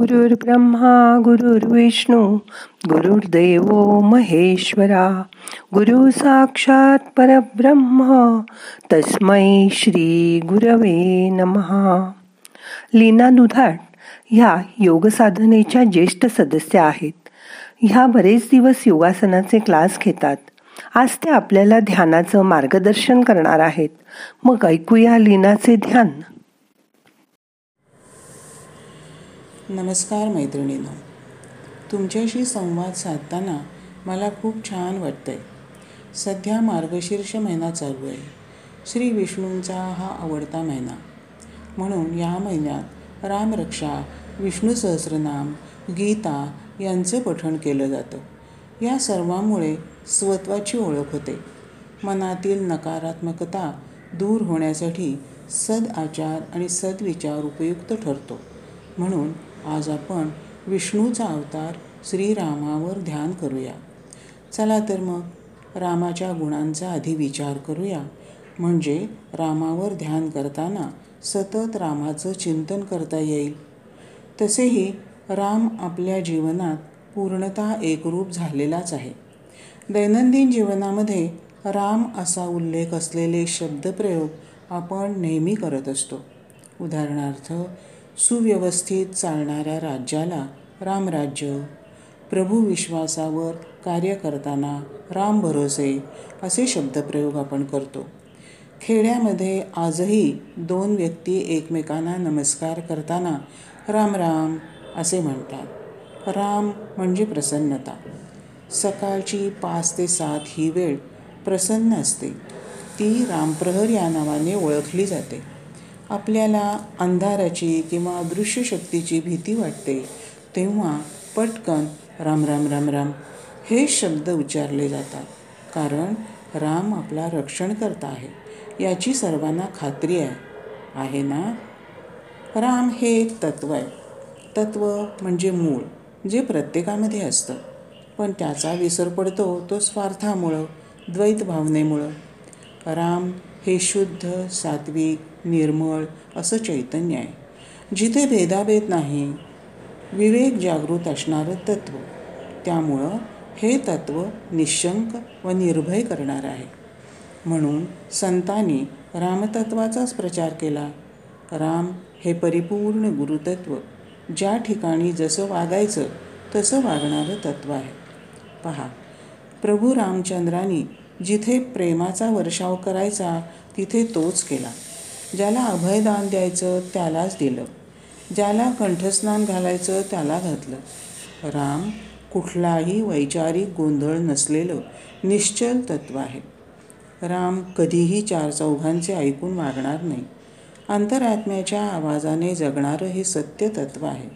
गुरुर्ब्रह्मा गुरुर्विष्णू गुरुर्देव महेश्वरा गुरु साक्षात परब्रह्म तस्मै श्री गुरवे नमहा लीना दुधाट ह्या योगसाधनेच्या ज्येष्ठ सदस्य आहेत. ह्या बरेच दिवस योगासनाचे क्लास घेतात. आज ते आपल्याला ध्यानाचं मार्गदर्शन करणार आहेत. मग ऐकूया लीनाचे ध्यान. नमस्कार मैत्रिणींनो. तुमच्याशी संवाद साधताना मला खूप छान वाटतंय. सध्या मार्गशीर्ष महिना चालू आहे. श्री विष्णूंचा हा आवडता महिना. म्हणून या महिन्यात रामरक्षा विष्णू सहस्रनाम गीता यांचं पठण केलं जातं. या सर्वांमुळे स्वत्वाची ओळख होते. मनातील नकारात्मकता दूर होण्यासाठी सद आचार आणि सद्विचार उपयुक्त ठरतो. म्हणून आज आपण विष्णूचा अवतार श्रीरामावर ध्यान करूया. चला तर मग रामाच्या गुणांचा आधी विचार करूया. म्हणजे रामावर ध्यान करताना सतत रामाचं चिंतन करता येईल. तसेही राम आपल्या जीवनात पूर्णतः एकरूप झालेलाच आहे. दैनंदिन जीवनामध्ये राम असा उल्लेख असलेले शब्दप्रयोग आपण नेहमी करत असतो. उदाहरणार्थ सुव्यवस्थित चालणाऱ्या राज्याला रामराज्य. प्रभू विश्वासावर कार्य करताना राम भरोसे असे शब्दप्रयोग आपण करतो. खेड्यामध्ये आजही दोन व्यक्ती एकमेकांना नमस्कार करताना राम राम असे म्हणतात. राम म्हणजे प्रसन्नता. सकाळची पाच ते सात ही वेळ प्रसन्न असते. ती रामप्रहर या नावाने ओळखली जाते. आपल्याला अंधाराची किंवा दृश्यशक्तीची भीती वाटते तेव्हा पटकन राम राम राम राम हे शब्द उच्चारले जातात. कारण राम आपला रक्षण करता आहे याची सर्वांना खात्री आहे. आहे ना? राम हे एक तत्व आहे. तत्व म्हणजे मूळ जे प्रत्येकामध्ये असतं. पण त्याचा विसर पडतो तो स्वार्थामुळं द्वैत भावनेमुळं. राम हे शुद्ध सात्विक निर्मळ असं चैतन्य आहे. जिथे भेदाभेद नाही विवेक जागृत असणारं तत्व. त्यामुळं हे तत्व निशंक व निर्भय करणार आहे. म्हणून संतांनी रामतत्वाचाच प्रचार केला. राम हे परिपूर्ण गुरुतत्व ज्या ठिकाणी जसं वागायचं तसं वागणारं तत्व आहे. पहा प्रभू रामचंद्रांनी जिथे प्रेमाचा वर्षाव करायचा तिथे तोच केला. ज्याला अभयदान द्यायचं त्यालाच दिलं. ज्याला कंठस्नान घालायचं त्याला घातलं. राम कुठलाही वैचारिक गोंधळ नसलेलं निश्चल तत्व आहे. राम कधीही चार चौघांचे ऐकून वागणार नाही. अंतरात्म्याच्या आवाजाने जगणारं हे सत्य तत्व आहे.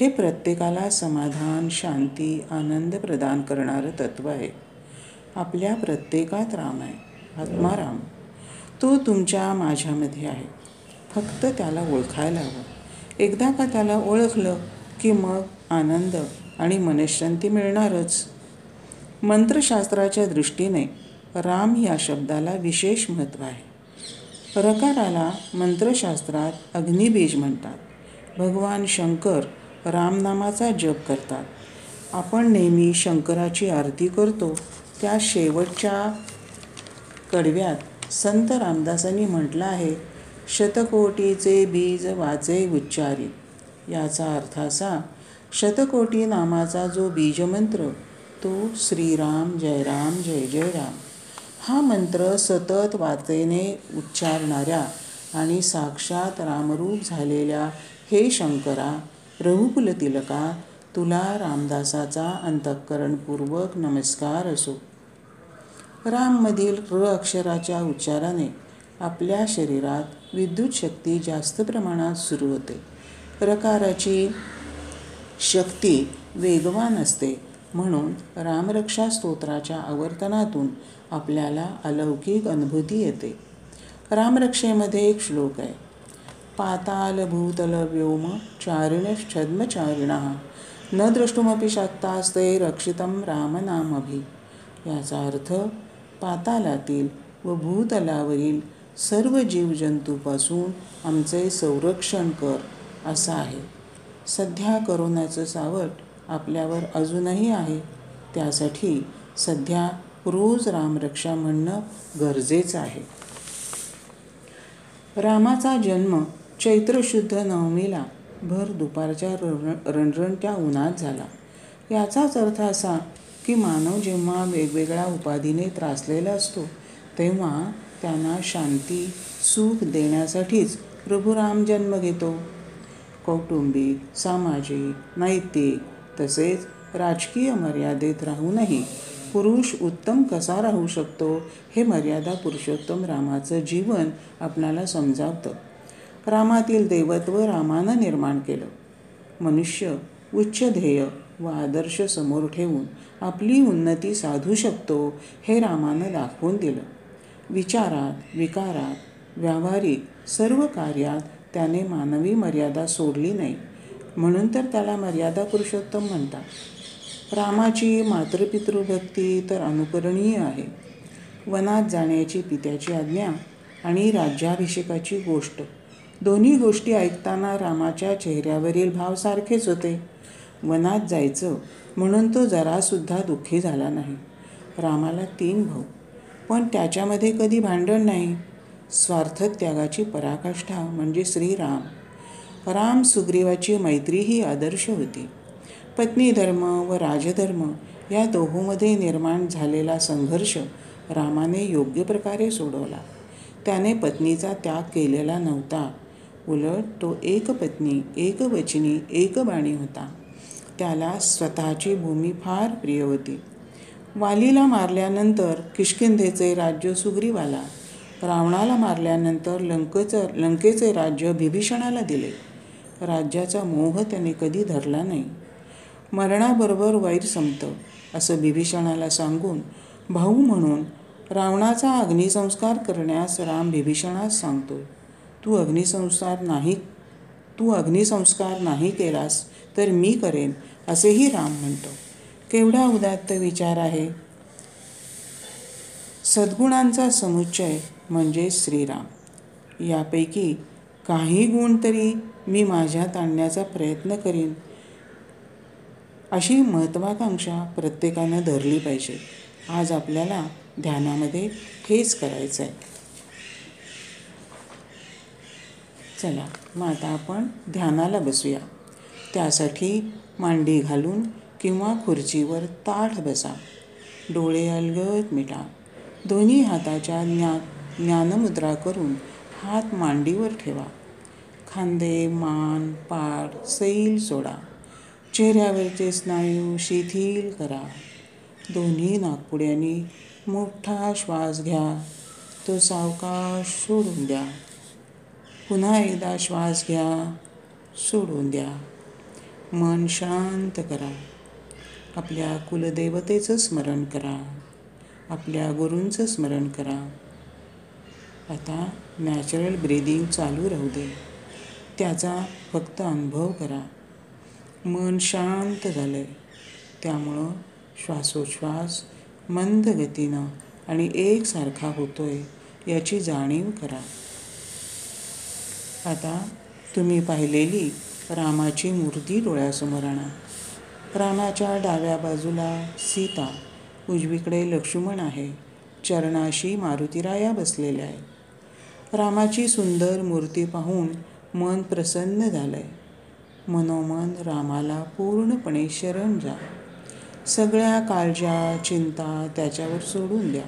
हे प्रत्येकाला समाधान शांती आनंद प्रदान करणारं तत्व आहे. आपल्या प्रत्येकात राम आहे. आत्माराम तो तुमच्या माझ्यामध्ये आहे. फक्त त्याला ओळखायला हवं. एकदा का त्याला ओळखलं की मग आनंद आणि मनशांती मिळणारच. मंत्रशास्त्राच्या दृष्टीने राम या शब्दाला विशेष महत्त्व आहे. रकाराला मंत्रशास्त्रात अग्निबीज म्हणतात. भगवान शंकर रामनामाचा जप करतात. आपण नेहमी शंकराची आरती करतो त्या शेवटच्या कडव्यात संत रामदासांनी म्हटलं आहे शतकोटीचे बीज वाचे उच्चारी. याचा अर्थ असा शतकोटी नामाचा जो बीजमंत्र तो श्रीराम जय राम जय जय राम हा मंत्र सतत वाचेने उच्चारणाऱ्या आणि साक्षात रामरूप झालेल्या हे शंकरा रघुकुल तिलका तुला रामदासाचा अंतःकरणपूर्वक नमस्कार असो. राममधील र अक्षराच्या उच्चाराने आपल्या शरीरात विद्युत शक्ती जास्त प्रमाणात सुरू होते. रकाराची शक्ती वेगवान असते. म्हणून रामरक्षा स्तोत्राच्या आवर्तनातून आपल्याला अलौकिक अनुभूती येते. रामरक्षेमध्ये एक श्लोक आहे. पाताल भूतल व्योम चारिणश्छद्मचारिण न द्रष्टुमपि शक्तास्ते रक्षितम रामनामभि। याचा अर्थ पातालातील व भूतलावरील सर्व जीवजंतूपासून आमचे संरक्षण कर असं आहे. सध्या करोनाचं सावट आपल्यावर अजूनही आहे. त्यासाठी सध्या रोज रामरक्षा म्हणणं गरजेचं आहे. रामाचा जन्म चैत्रशुद्ध नवमीला भर दुपारच्या रण रणरणत्या उन्हात झाला. याचाच अर्थ असा की मानव जेव्हा वेगवेगळ्या उपाधीने त्रासलेला असतो तेव्हा त्यांना शांती सुख देण्यासाठीच प्रभू राम जन्म घेतो. कौटुंबिक सामाजिक नैतिक तसेच राजकीय मर्यादेत राहूनही पुरुष उत्तम कसा राहू शकतो हे मर्यादा पुरुषोत्तम रामाचं जीवन आपणाला समजावतं. रामातील देवत्व रामानं निर्माण केलं. मनुष्य उच्च ध्येय व आदर्श समोर ठेवून आपली उन्नती साधू शकतो हे रामानं दाखवून दिलं. विचारात विकारात व्यावहारिक सर्व कार्यात त्याने मानवी मर्यादा सोडली नाही. म्हणून तर त्याला मर्यादा पुरुषोत्तम म्हणतात. रामाची मातृपितृभक्ती तर अनुकरणीय आहे. वनात जाण्याची पित्याची आज्ञा आणि राज्याभिषेकाची गोष्ट. दोन्ही गोष्टी ऐकताना रामाच्या चेहऱ्यावरील भाव सारखेच होते. वनात जायचं म्हणून तो जरासुद्धा दुःखी झाला नाही. रामाला तीन भाऊ. पण त्याच्यामध्ये कधी भांडण नाही. स्वार्थ त्यागाची पराकाष्ठा म्हणजे श्रीराम. राम सुग्रीवाची मैत्री ही आदर्श होती. पत्नी धर्म व राजधर्म या दोहोमध्ये निर्माण झालेला संघर्ष रामाने योग्य प्रकारे सोडवला. त्याने पत्नीचा त्याग केलेला नव्हता. उलट तो एक पत्नी एक वचनी एक बाणी होता. त्याला स्वतःची भूमी फार प्रिय होती. वालीला मारल्यानंतर किष्किंधेचे राज्य सुग्रीवाला रावणाला मारल्यानंतर लंकेचं लंकेचे राज्य बिभीषणाला दिले. राज्याचा मोह त्याने कधी धरला नाही. मरणाबरोबर वैर संपतं असं बिभीषणाला सांगून भाऊ म्हणून रावणाचा अग्निसंस्कार करण्यास राम बिभीषणास सांगतो तू अग्निसंस्कार नाही तू अग्निसंस्कार नाही केलास तर मी करेन असेही राम म्हणतो. केवढा उदात्त विचार आहे? सद्गुणांचा समुच्चय म्हणजे श्रीराम. यापैकी काही गुण तरी मी माझ्यात आणण्याचा प्रयत्न करीन. अशी महत्त्वाकांक्षा प्रत्येकानं धरली पाहिजे. आज आपल्याला ध्यानामध्ये हेच करायचं आहे चला मग आता आपण ध्यानाला बसूया. त्यासाठी मांडी घालून किंवा खुर्चीवर ताठ बसा. डोळे अलगद मिटा. दोन्ही हाताच्या ज्ञा ज्ञानमुद्रा करून हात मांडीवर ठेवा. खांदे मान पाठ सैल सोडा. चेहऱ्यावरचे स्नायू शिथिल करा. दोन्ही नागपुड्यांनी मोठा श्वास घ्या. तो सावकाश सोडून द्या. पुन्हा एकदा श्वास घ्या. सोडून द्या. मन शांत करा. आपल्या कुलदेवतेचं स्मरण करा. आपल्या गुरूंचं स्मरण करा. आता नॅचरल ब्रीदिंग चालू राहू दे. त्याचा फक्त अनुभव करा. मन शांत झालं आहे त्यामुळं श्वासोच्छ्वास मंद गतीनं आणि एकसारखा होतो आहे याची जाणीव करा. आता तुम्ही पाहिलेली रामाची मूर्ती डोळ्यासमोर आणा. रामाच्या डाव्या बाजूला सीता उजवीकडे लक्ष्मण आहे. चरणाशी मारुतीराया बसलेल्या आहे रामाची सुंदर मूर्ती पाहून मन प्रसन्न झालंय. मनोमन रामाला पूर्णपणे शरण जा सगळ्या काळजा चिंता त्याच्यावर सोडून द्या.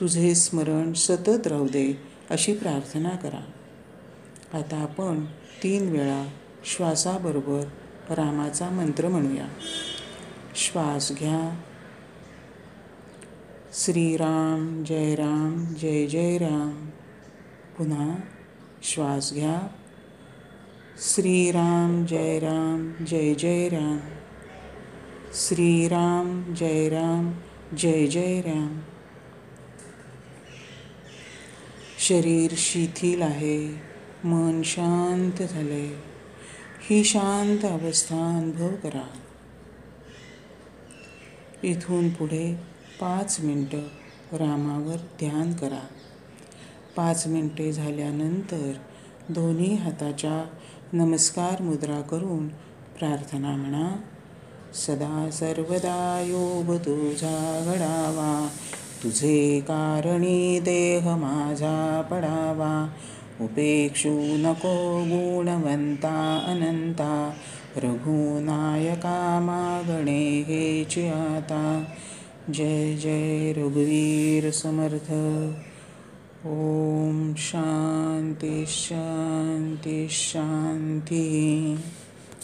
तुझे स्मरण सतत राहू दे अशी प्रार्थना करा. आता आपण तीन वेळा श्वासाबरोबर रामाचा मंत्र म्हणूया. श्वास घ्या. श्रीराम जय राम जय जय राम. पुन्हा श्वास घ्या. श्रीराम जय राम जय जय राम. श्रीराम जय राम जय जय राम. शरीर शिथिल आहे. मन शांत झाले ही शांत अवस्था अनुभव करा. इथून पुढे पाच मिनटं रामावर ध्यान करा. पाच मिनटे झाल्यानंतर दोन्ही हाताच्या नमस्कार मुद्रा करून प्रार्थना म्हणा. सदा सर्वदा योग तुझा घडावा. तुझे कारणी देह माझा पडावा. उपेक्षु नको गुणवंता अनन्ता। रघुनायका मागणे हेची चियाता। जय जय रघुवीर समर्थ। ॐ शान्ति शान्ति शान्तिः।